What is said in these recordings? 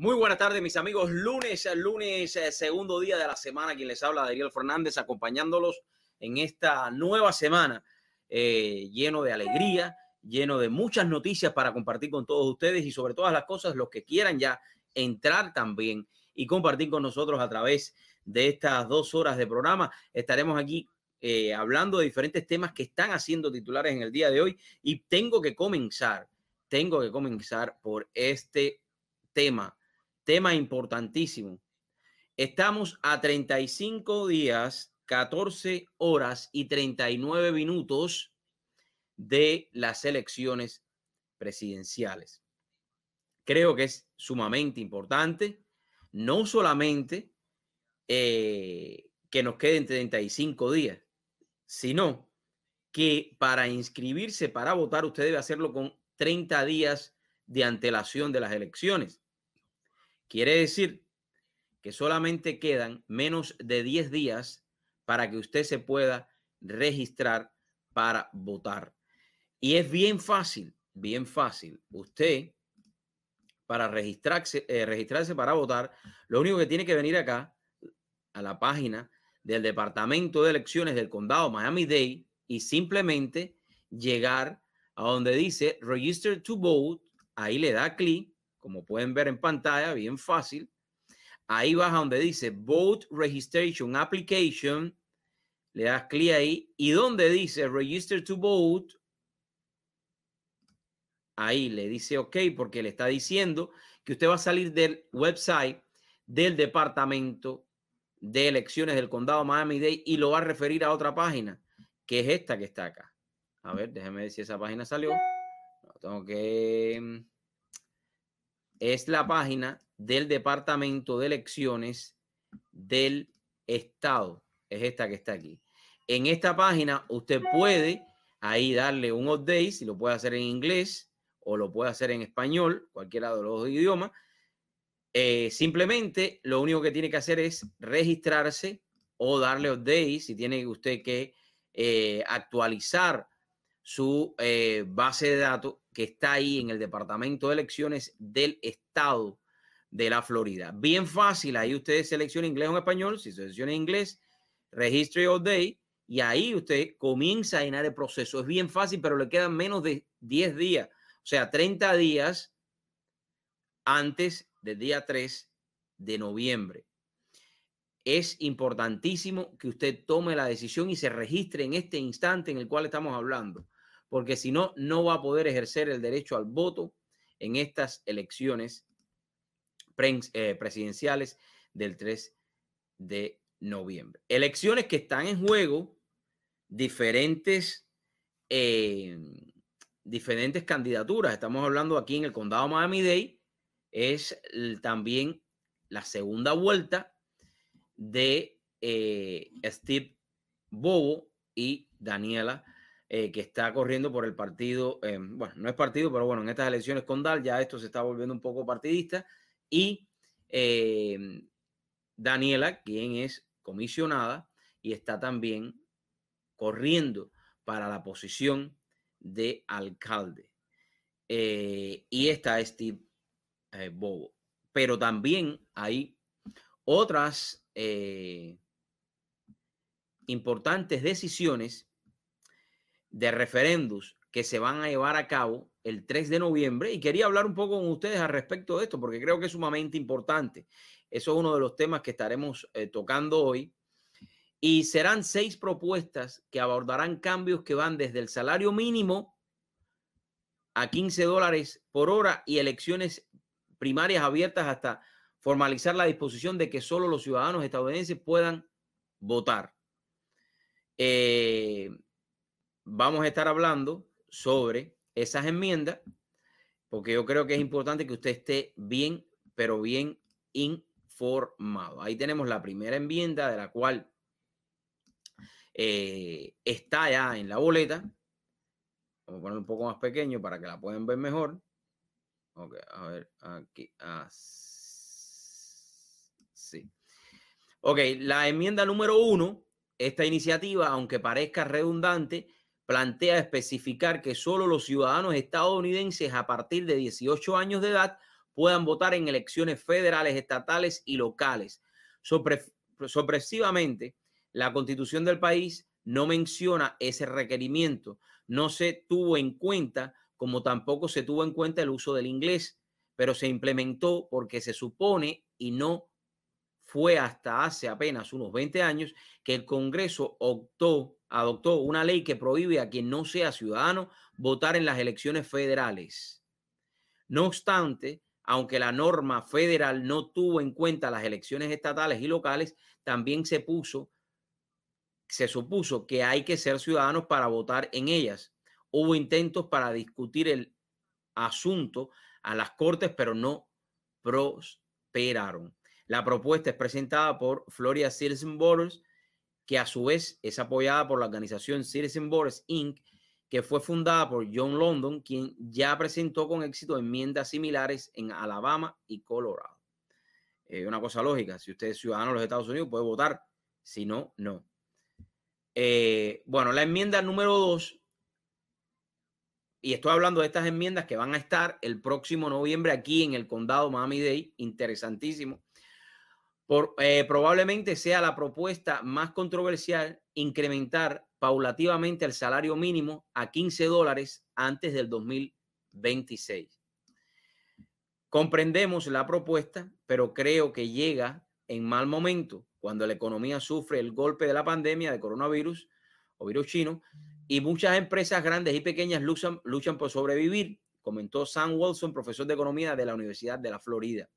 Muy buenas tardes, mis amigos. Lunes, lunes, eh, segundo día de la semana. Quien les habla, Daniel Fernández, acompañándolos en esta nueva semana eh, lleno de alegría, lleno de muchas noticias para compartir con todos ustedes y sobre todas las cosas, los que quieran ya entrar también y compartir con nosotros a través de estas dos horas de programa. Estaremos aquí eh, hablando de diferentes temas que están haciendo titulares en el día de hoy y tengo que comenzar, tengo que comenzar por este tema tema importantísimo. Estamos a 35 días, 14 horas y 39 minutos de las elecciones presidenciales. Creo que es sumamente importante, no solamente eh, que nos queden 35 días, sino que para inscribirse para votar usted debe hacerlo con 30 días de antelación de las elecciones. Quiere decir que solamente quedan menos de 10 días para que usted se pueda registrar para votar. Y es bien fácil, bien fácil. Usted, para registrarse, eh, registrarse para votar, lo único que tiene que venir acá a la página del Departamento de Elecciones del Condado Miami-Dade y simplemente llegar a donde dice Register to Vote. Ahí le da clic como pueden ver en pantalla, bien fácil. Ahí vas donde dice Vote Registration Application, le das clic ahí y donde dice Register to Vote, ahí le dice OK porque le está diciendo que usted va a salir del website del Departamento de Elecciones del Condado Miami-Dade y lo va a referir a otra página, que es esta que está acá. A ver, déjeme ver si esa página salió. tengo que es la página del Departamento de Elecciones del Estado. Es esta que está aquí. En esta página usted puede ahí darle un update, si lo puede hacer en inglés o lo puede hacer en español, cualquiera de los dos idiomas. Eh, simplemente lo único que tiene que hacer es registrarse o darle update si tiene usted que eh, actualizar su eh, base de datos que está ahí en el Departamento de Elecciones del Estado de la Florida. Bien fácil, ahí usted selecciona inglés o español, si selecciona inglés, registre all day y ahí usted comienza a llenar el proceso. Es bien fácil, pero le quedan menos de 10 días, o sea, 30 días antes del día 3 de noviembre. Es importantísimo que usted tome la decisión y se registre en este instante en el cual estamos hablando porque si no, no va a poder ejercer el derecho al voto en estas elecciones eh, presidenciales del 3 de noviembre. Elecciones que están en juego diferentes, eh, diferentes candidaturas. Estamos hablando aquí en el condado Miami-Dade. Es también la segunda vuelta de eh, Steve Bobo y Daniela eh, que está corriendo por el partido, eh, bueno, no es partido, pero bueno, en estas elecciones con Dal ya esto se está volviendo un poco partidista. Y eh, Daniela, quien es comisionada y está también corriendo para la posición de alcalde. y está Steve Bobo. Pero también hay otras importantes decisiones de referendos que se van a llevar a cabo el 3 de noviembre y quería hablar un poco con ustedes al respecto de esto porque creo que es sumamente importante. Eso es uno de los temas que estaremos eh, tocando hoy. Y serán seis propuestas que abordarán cambios que van desde el salario mínimo a 15 dólares por hora y elecciones primarias abiertas hasta formalizar la disposición de que solo los ciudadanos estadounidenses puedan votar. Eh, vamos a estar hablando sobre esas enmiendas, porque yo creo que es importante que usted esté bien, pero bien informado. Ahí tenemos la primera enmienda de la cual eh, está ya en la boleta. Vamos a poner un poco más pequeño para que la puedan ver mejor. Ok, a ver, aquí. sí. Ok, la enmienda número uno, esta iniciativa, aunque parezca redundante, plantea especificar que solo los ciudadanos estadounidenses a partir de 18 años de edad puedan votar en elecciones federales, estatales y locales. sorpresivamente, la constitución del país no menciona ese requerimiento. No se tuvo en cuenta, como tampoco se tuvo en cuenta el uso del inglés, pero se implementó porque se supone y no fue hasta hace apenas unos 20 años que el Congreso optó, adoptó una ley que prohíbe a quien no sea ciudadano votar en las elecciones federales. No obstante, aunque la norma federal no tuvo en cuenta las elecciones estatales y locales, también se puso, se supuso que hay que ser ciudadanos para votar en ellas. Hubo intentos para discutir el asunto a las cortes, pero no prosperaron. La propuesta es presentada por Florida Citizen Voters, que a su vez es apoyada por la organización Citizen Voters Inc., que fue fundada por John London, quien ya presentó con éxito enmiendas similares en Alabama y Colorado. Una cosa lógica, si usted es ciudadano de los Estados Unidos puede votar, si no, no. Eh, bueno, la enmienda número dos, y estoy hablando de estas enmiendas que van a estar el próximo noviembre aquí en el condado Miami-Dade, interesantísimo. Eh, probablemente sea la propuesta más controversial incrementar paulativamente el salario mínimo a 15 dólares antes del 2026. Comprendemos la propuesta, pero creo que llega en mal momento cuando la economía sufre el golpe de la pandemia de coronavirus o virus chino y muchas empresas grandes y pequeñas luchan, luchan por sobrevivir, comentó Sam Wilson, profesor de economía de la Universidad de la Florida.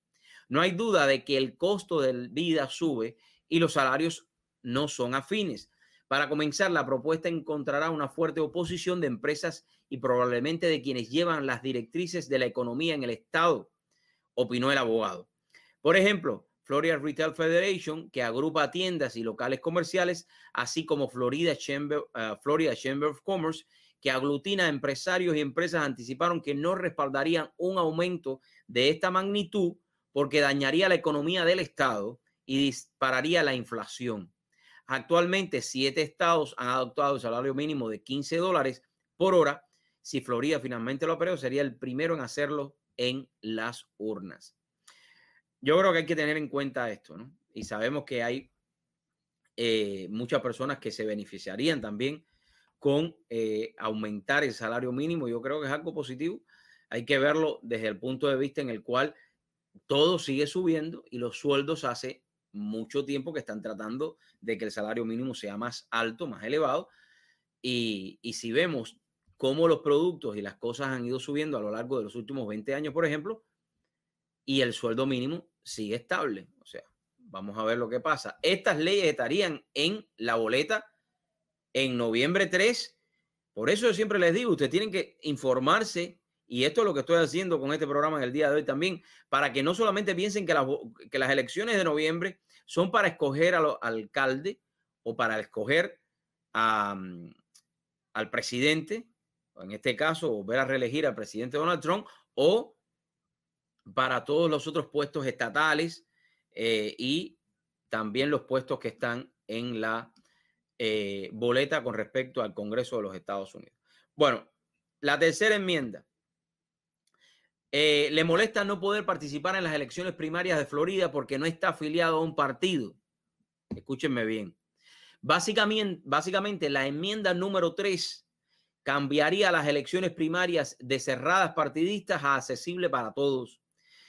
No hay duda de que el costo de vida sube y los salarios no son afines. Para comenzar, la propuesta encontrará una fuerte oposición de empresas y probablemente de quienes llevan las directrices de la economía en el Estado, opinó el abogado. Por ejemplo, Florida Retail Federation, que agrupa tiendas y locales comerciales, así como Florida Chamber, uh, Florida Chamber of Commerce, que aglutina empresarios y empresas, anticiparon que no respaldarían un aumento de esta magnitud porque dañaría la economía del Estado y dispararía la inflación. Actualmente, siete estados han adoptado el salario mínimo de 15 dólares por hora. Si Florida finalmente lo aprueba, sería el primero en hacerlo en las urnas. Yo creo que hay que tener en cuenta esto, ¿no? Y sabemos que hay eh, muchas personas que se beneficiarían también con eh, aumentar el salario mínimo. Yo creo que es algo positivo. Hay que verlo desde el punto de vista en el cual todo sigue subiendo y los sueldos hace mucho tiempo que están tratando de que el salario mínimo sea más alto, más elevado. Y, si vemos cómo los productos y las cosas han ido subiendo a lo largo de los últimos 20 años, por ejemplo, y el sueldo mínimo sigue estable. O sea, vamos a ver lo que pasa. Estas leyes estarían en la boleta en noviembre 3. Por eso yo siempre les digo, ustedes tienen que informarse y esto es lo que estoy haciendo con este programa en el día de hoy también, para que no solamente piensen que, que las elecciones de noviembre son para escoger al alcalde o para escoger mm, al presidente, en este caso, volver a reelegir al presidente Donald Trump, o para todos los otros puestos estatales eh, y también los puestos que están en la eh, boleta con respecto al Congreso de los Estados Unidos. Bueno, la tercera enmienda eh, le molesta no poder participar en las elecciones primarias de Florida porque no está afiliado a un partido. Escúchenme bien. Básicamente, básicamente la enmienda número 3 cambiaría las elecciones primarias de cerradas partidistas a accesible para todos,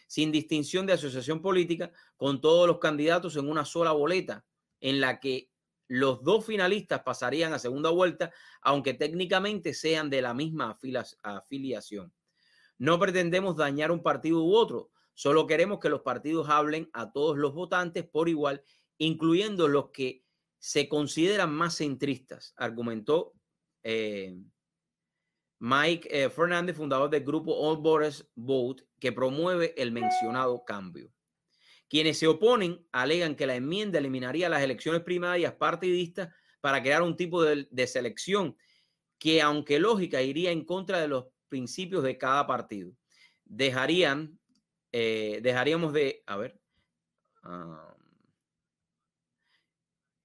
sin distinción de asociación política, con todos los candidatos en una sola boleta, en la que los dos finalistas pasarían a segunda vuelta, aunque técnicamente sean de la misma afiliación. No pretendemos dañar un partido u otro, solo queremos que los partidos hablen a todos los votantes por igual, incluyendo los que se consideran más centristas, argumentó eh, Mike eh, Fernández, fundador del grupo All Borders Vote, que promueve el mencionado cambio. Quienes se oponen alegan que la enmienda eliminaría las elecciones primarias partidistas para crear un tipo de, de selección que, aunque lógica, iría en contra de los principios de cada partido. Dejarían, eh, dejaríamos de, a ver,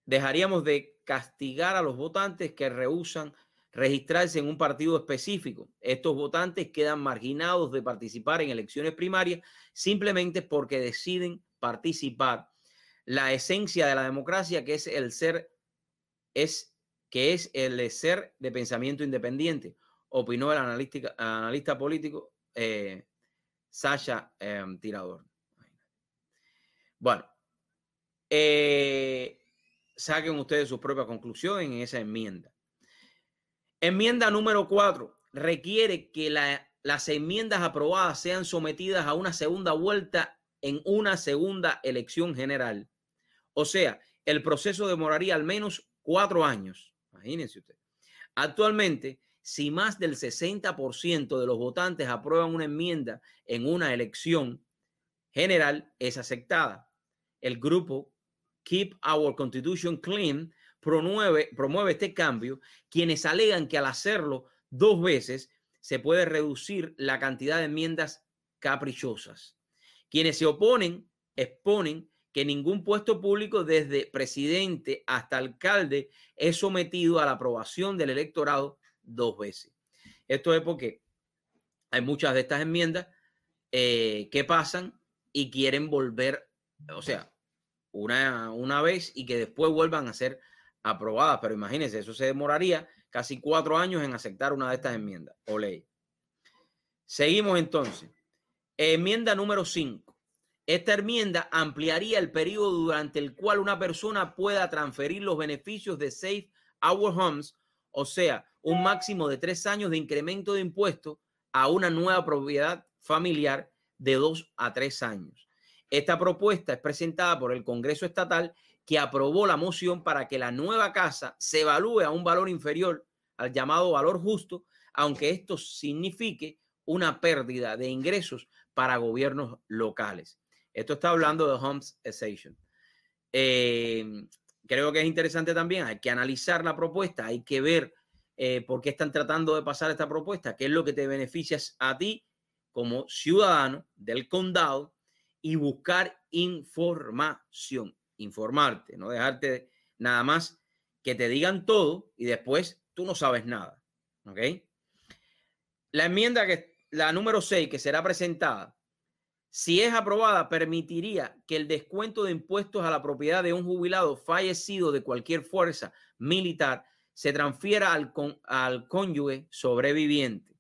dejaríamos de castigar a los votantes que rehusan registrarse en un partido específico. Estos votantes quedan marginados de participar en elecciones primarias simplemente porque deciden participar. La esencia de la democracia, que es el ser, es que es el ser de pensamiento independiente, opinó el analista, político eh, Sasha em, Tirador. Bueno, eh, saquen ustedes sus propias conclusiones en esa enmienda. Enmienda número cuatro requiere que las enmiendas aprobadas sean sometidas a una segunda vuelta en una segunda elección general. O sea, el proceso demoraría al menos cuatro años. Imagínense usted. Actualmente, si más del 60% de los votantes aprueban una enmienda en una elección general, es aceptada. El grupo Keep Our Constitution Clean promueve, promueve este cambio, quienes alegan que al hacerlo dos veces se puede reducir la cantidad de enmiendas caprichosas. Quienes se oponen exponen que ningún puesto público desde presidente hasta alcalde es sometido a la aprobación del electorado dos veces. Esto es porque hay muchas de estas enmiendas eh, que pasan y quieren volver, o sea, una, una vez y que después vuelvan a ser aprobadas. Pero imagínense, eso se demoraría casi cuatro años en aceptar una de estas enmiendas o ley. Seguimos entonces. Enmienda número 5. Esta enmienda ampliaría el periodo durante el cual una persona pueda transferir los beneficios de Safe Our Homes, o sea, un máximo de tres años de incremento de impuestos a una nueva propiedad familiar de dos a tres años. Esta propuesta es presentada por el Congreso Estatal que aprobó la moción para que la nueva casa se evalúe a un valor inferior al llamado valor justo, aunque esto signifique una pérdida de ingresos para gobiernos locales. Esto está hablando de Homes Association. Eh, creo que es interesante también, hay que analizar la propuesta, hay que ver eh, por qué están tratando de pasar esta propuesta, qué es lo que te beneficia a ti como ciudadano del condado y buscar información informarte, no dejarte nada más que te digan todo y después tú no sabes nada. ¿Ok? La enmienda que la número 6 que será presentada, si es aprobada, permitiría que el descuento de impuestos a la propiedad de un jubilado fallecido de cualquier fuerza militar se transfiera al, al cónyuge sobreviviente.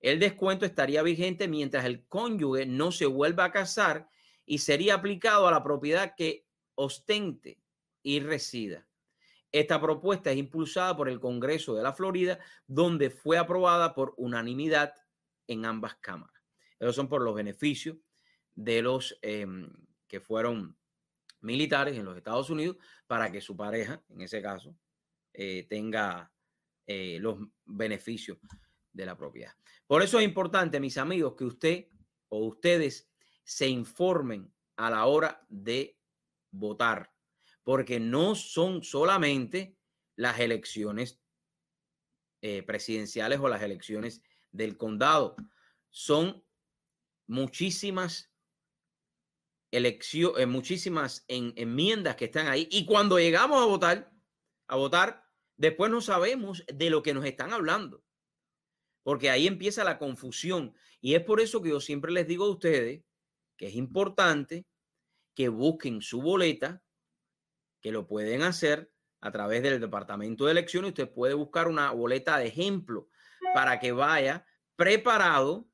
El descuento estaría vigente mientras el cónyuge no se vuelva a casar y sería aplicado a la propiedad que ostente y resida. Esta propuesta es impulsada por el Congreso de la Florida, donde fue aprobada por unanimidad en ambas cámaras. Esos son por los beneficios de los em, que fueron militares en los Estados Unidos para que su pareja, en ese caso, eh, tenga eh, los beneficios de la propiedad. Por eso es importante, mis amigos, que usted o ustedes se informen a la hora de votar, porque no son solamente las elecciones eh, presidenciales o las elecciones del condado, son muchísimas elecciones, muchísimas enmiendas que están ahí. Y cuando llegamos a votar, a votar, después no sabemos de lo que nos están hablando, porque ahí empieza la confusión. Y es por eso que yo siempre les digo a ustedes que es importante que busquen su boleta, que lo pueden hacer a través del departamento de elecciones. Usted puede buscar una boleta de ejemplo para que vaya preparado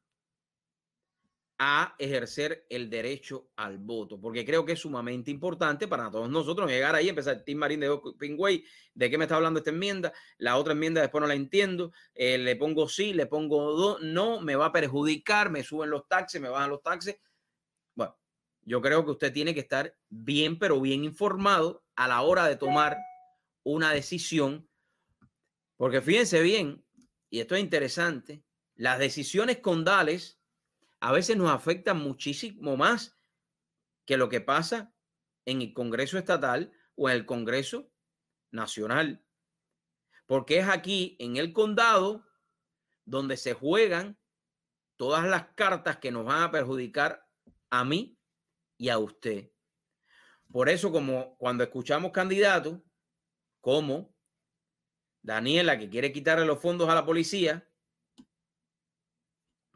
a ejercer el derecho al voto, porque creo que es sumamente importante para todos nosotros llegar ahí, empezar Tim Marín de Pingüey, ¿de qué me está hablando esta enmienda? La otra enmienda después no la entiendo, eh, le pongo sí, le pongo no, me va a perjudicar, me suben los taxes, me bajan los taxes, yo creo que usted tiene que estar bien, pero bien informado a la hora de tomar una decisión, porque fíjense bien, y esto es interesante, las decisiones condales a veces nos afectan muchísimo más que lo que pasa en el Congreso estatal o en el Congreso nacional. Porque es aquí, en el condado, donde se juegan todas las cartas que nos van a perjudicar a mí y a usted. Por eso, como cuando escuchamos candidatos como Daniela, que quiere quitarle los fondos a la policía,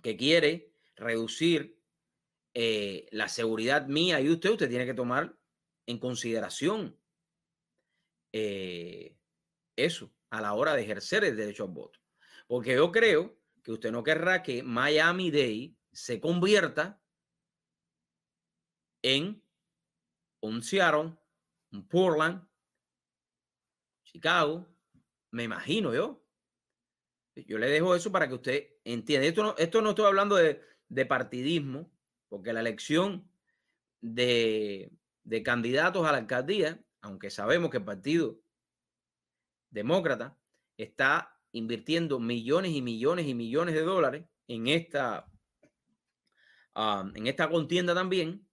que quiere reducir eh, la seguridad mía y usted, usted tiene que tomar en consideración eh, eso a la hora de ejercer el derecho al voto. Porque yo creo que usted no querrá que Miami Day se convierta en un Seattle, un Portland, Chicago, me imagino yo. Yo le dejo eso para que usted entienda. Esto no, esto no estoy hablando de, de partidismo, porque la elección de, de candidatos a la alcaldía, aunque sabemos que el Partido Demócrata está invirtiendo millones y millones y millones de dólares en esta, ah, en esta contienda también,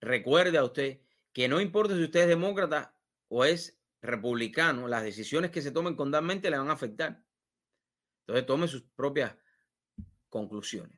recuerde a usted que no importa si usted es demócrata o es republicano, las decisiones que se tomen condalmente le van a afectar. Entonces tome sus propias conclusiones.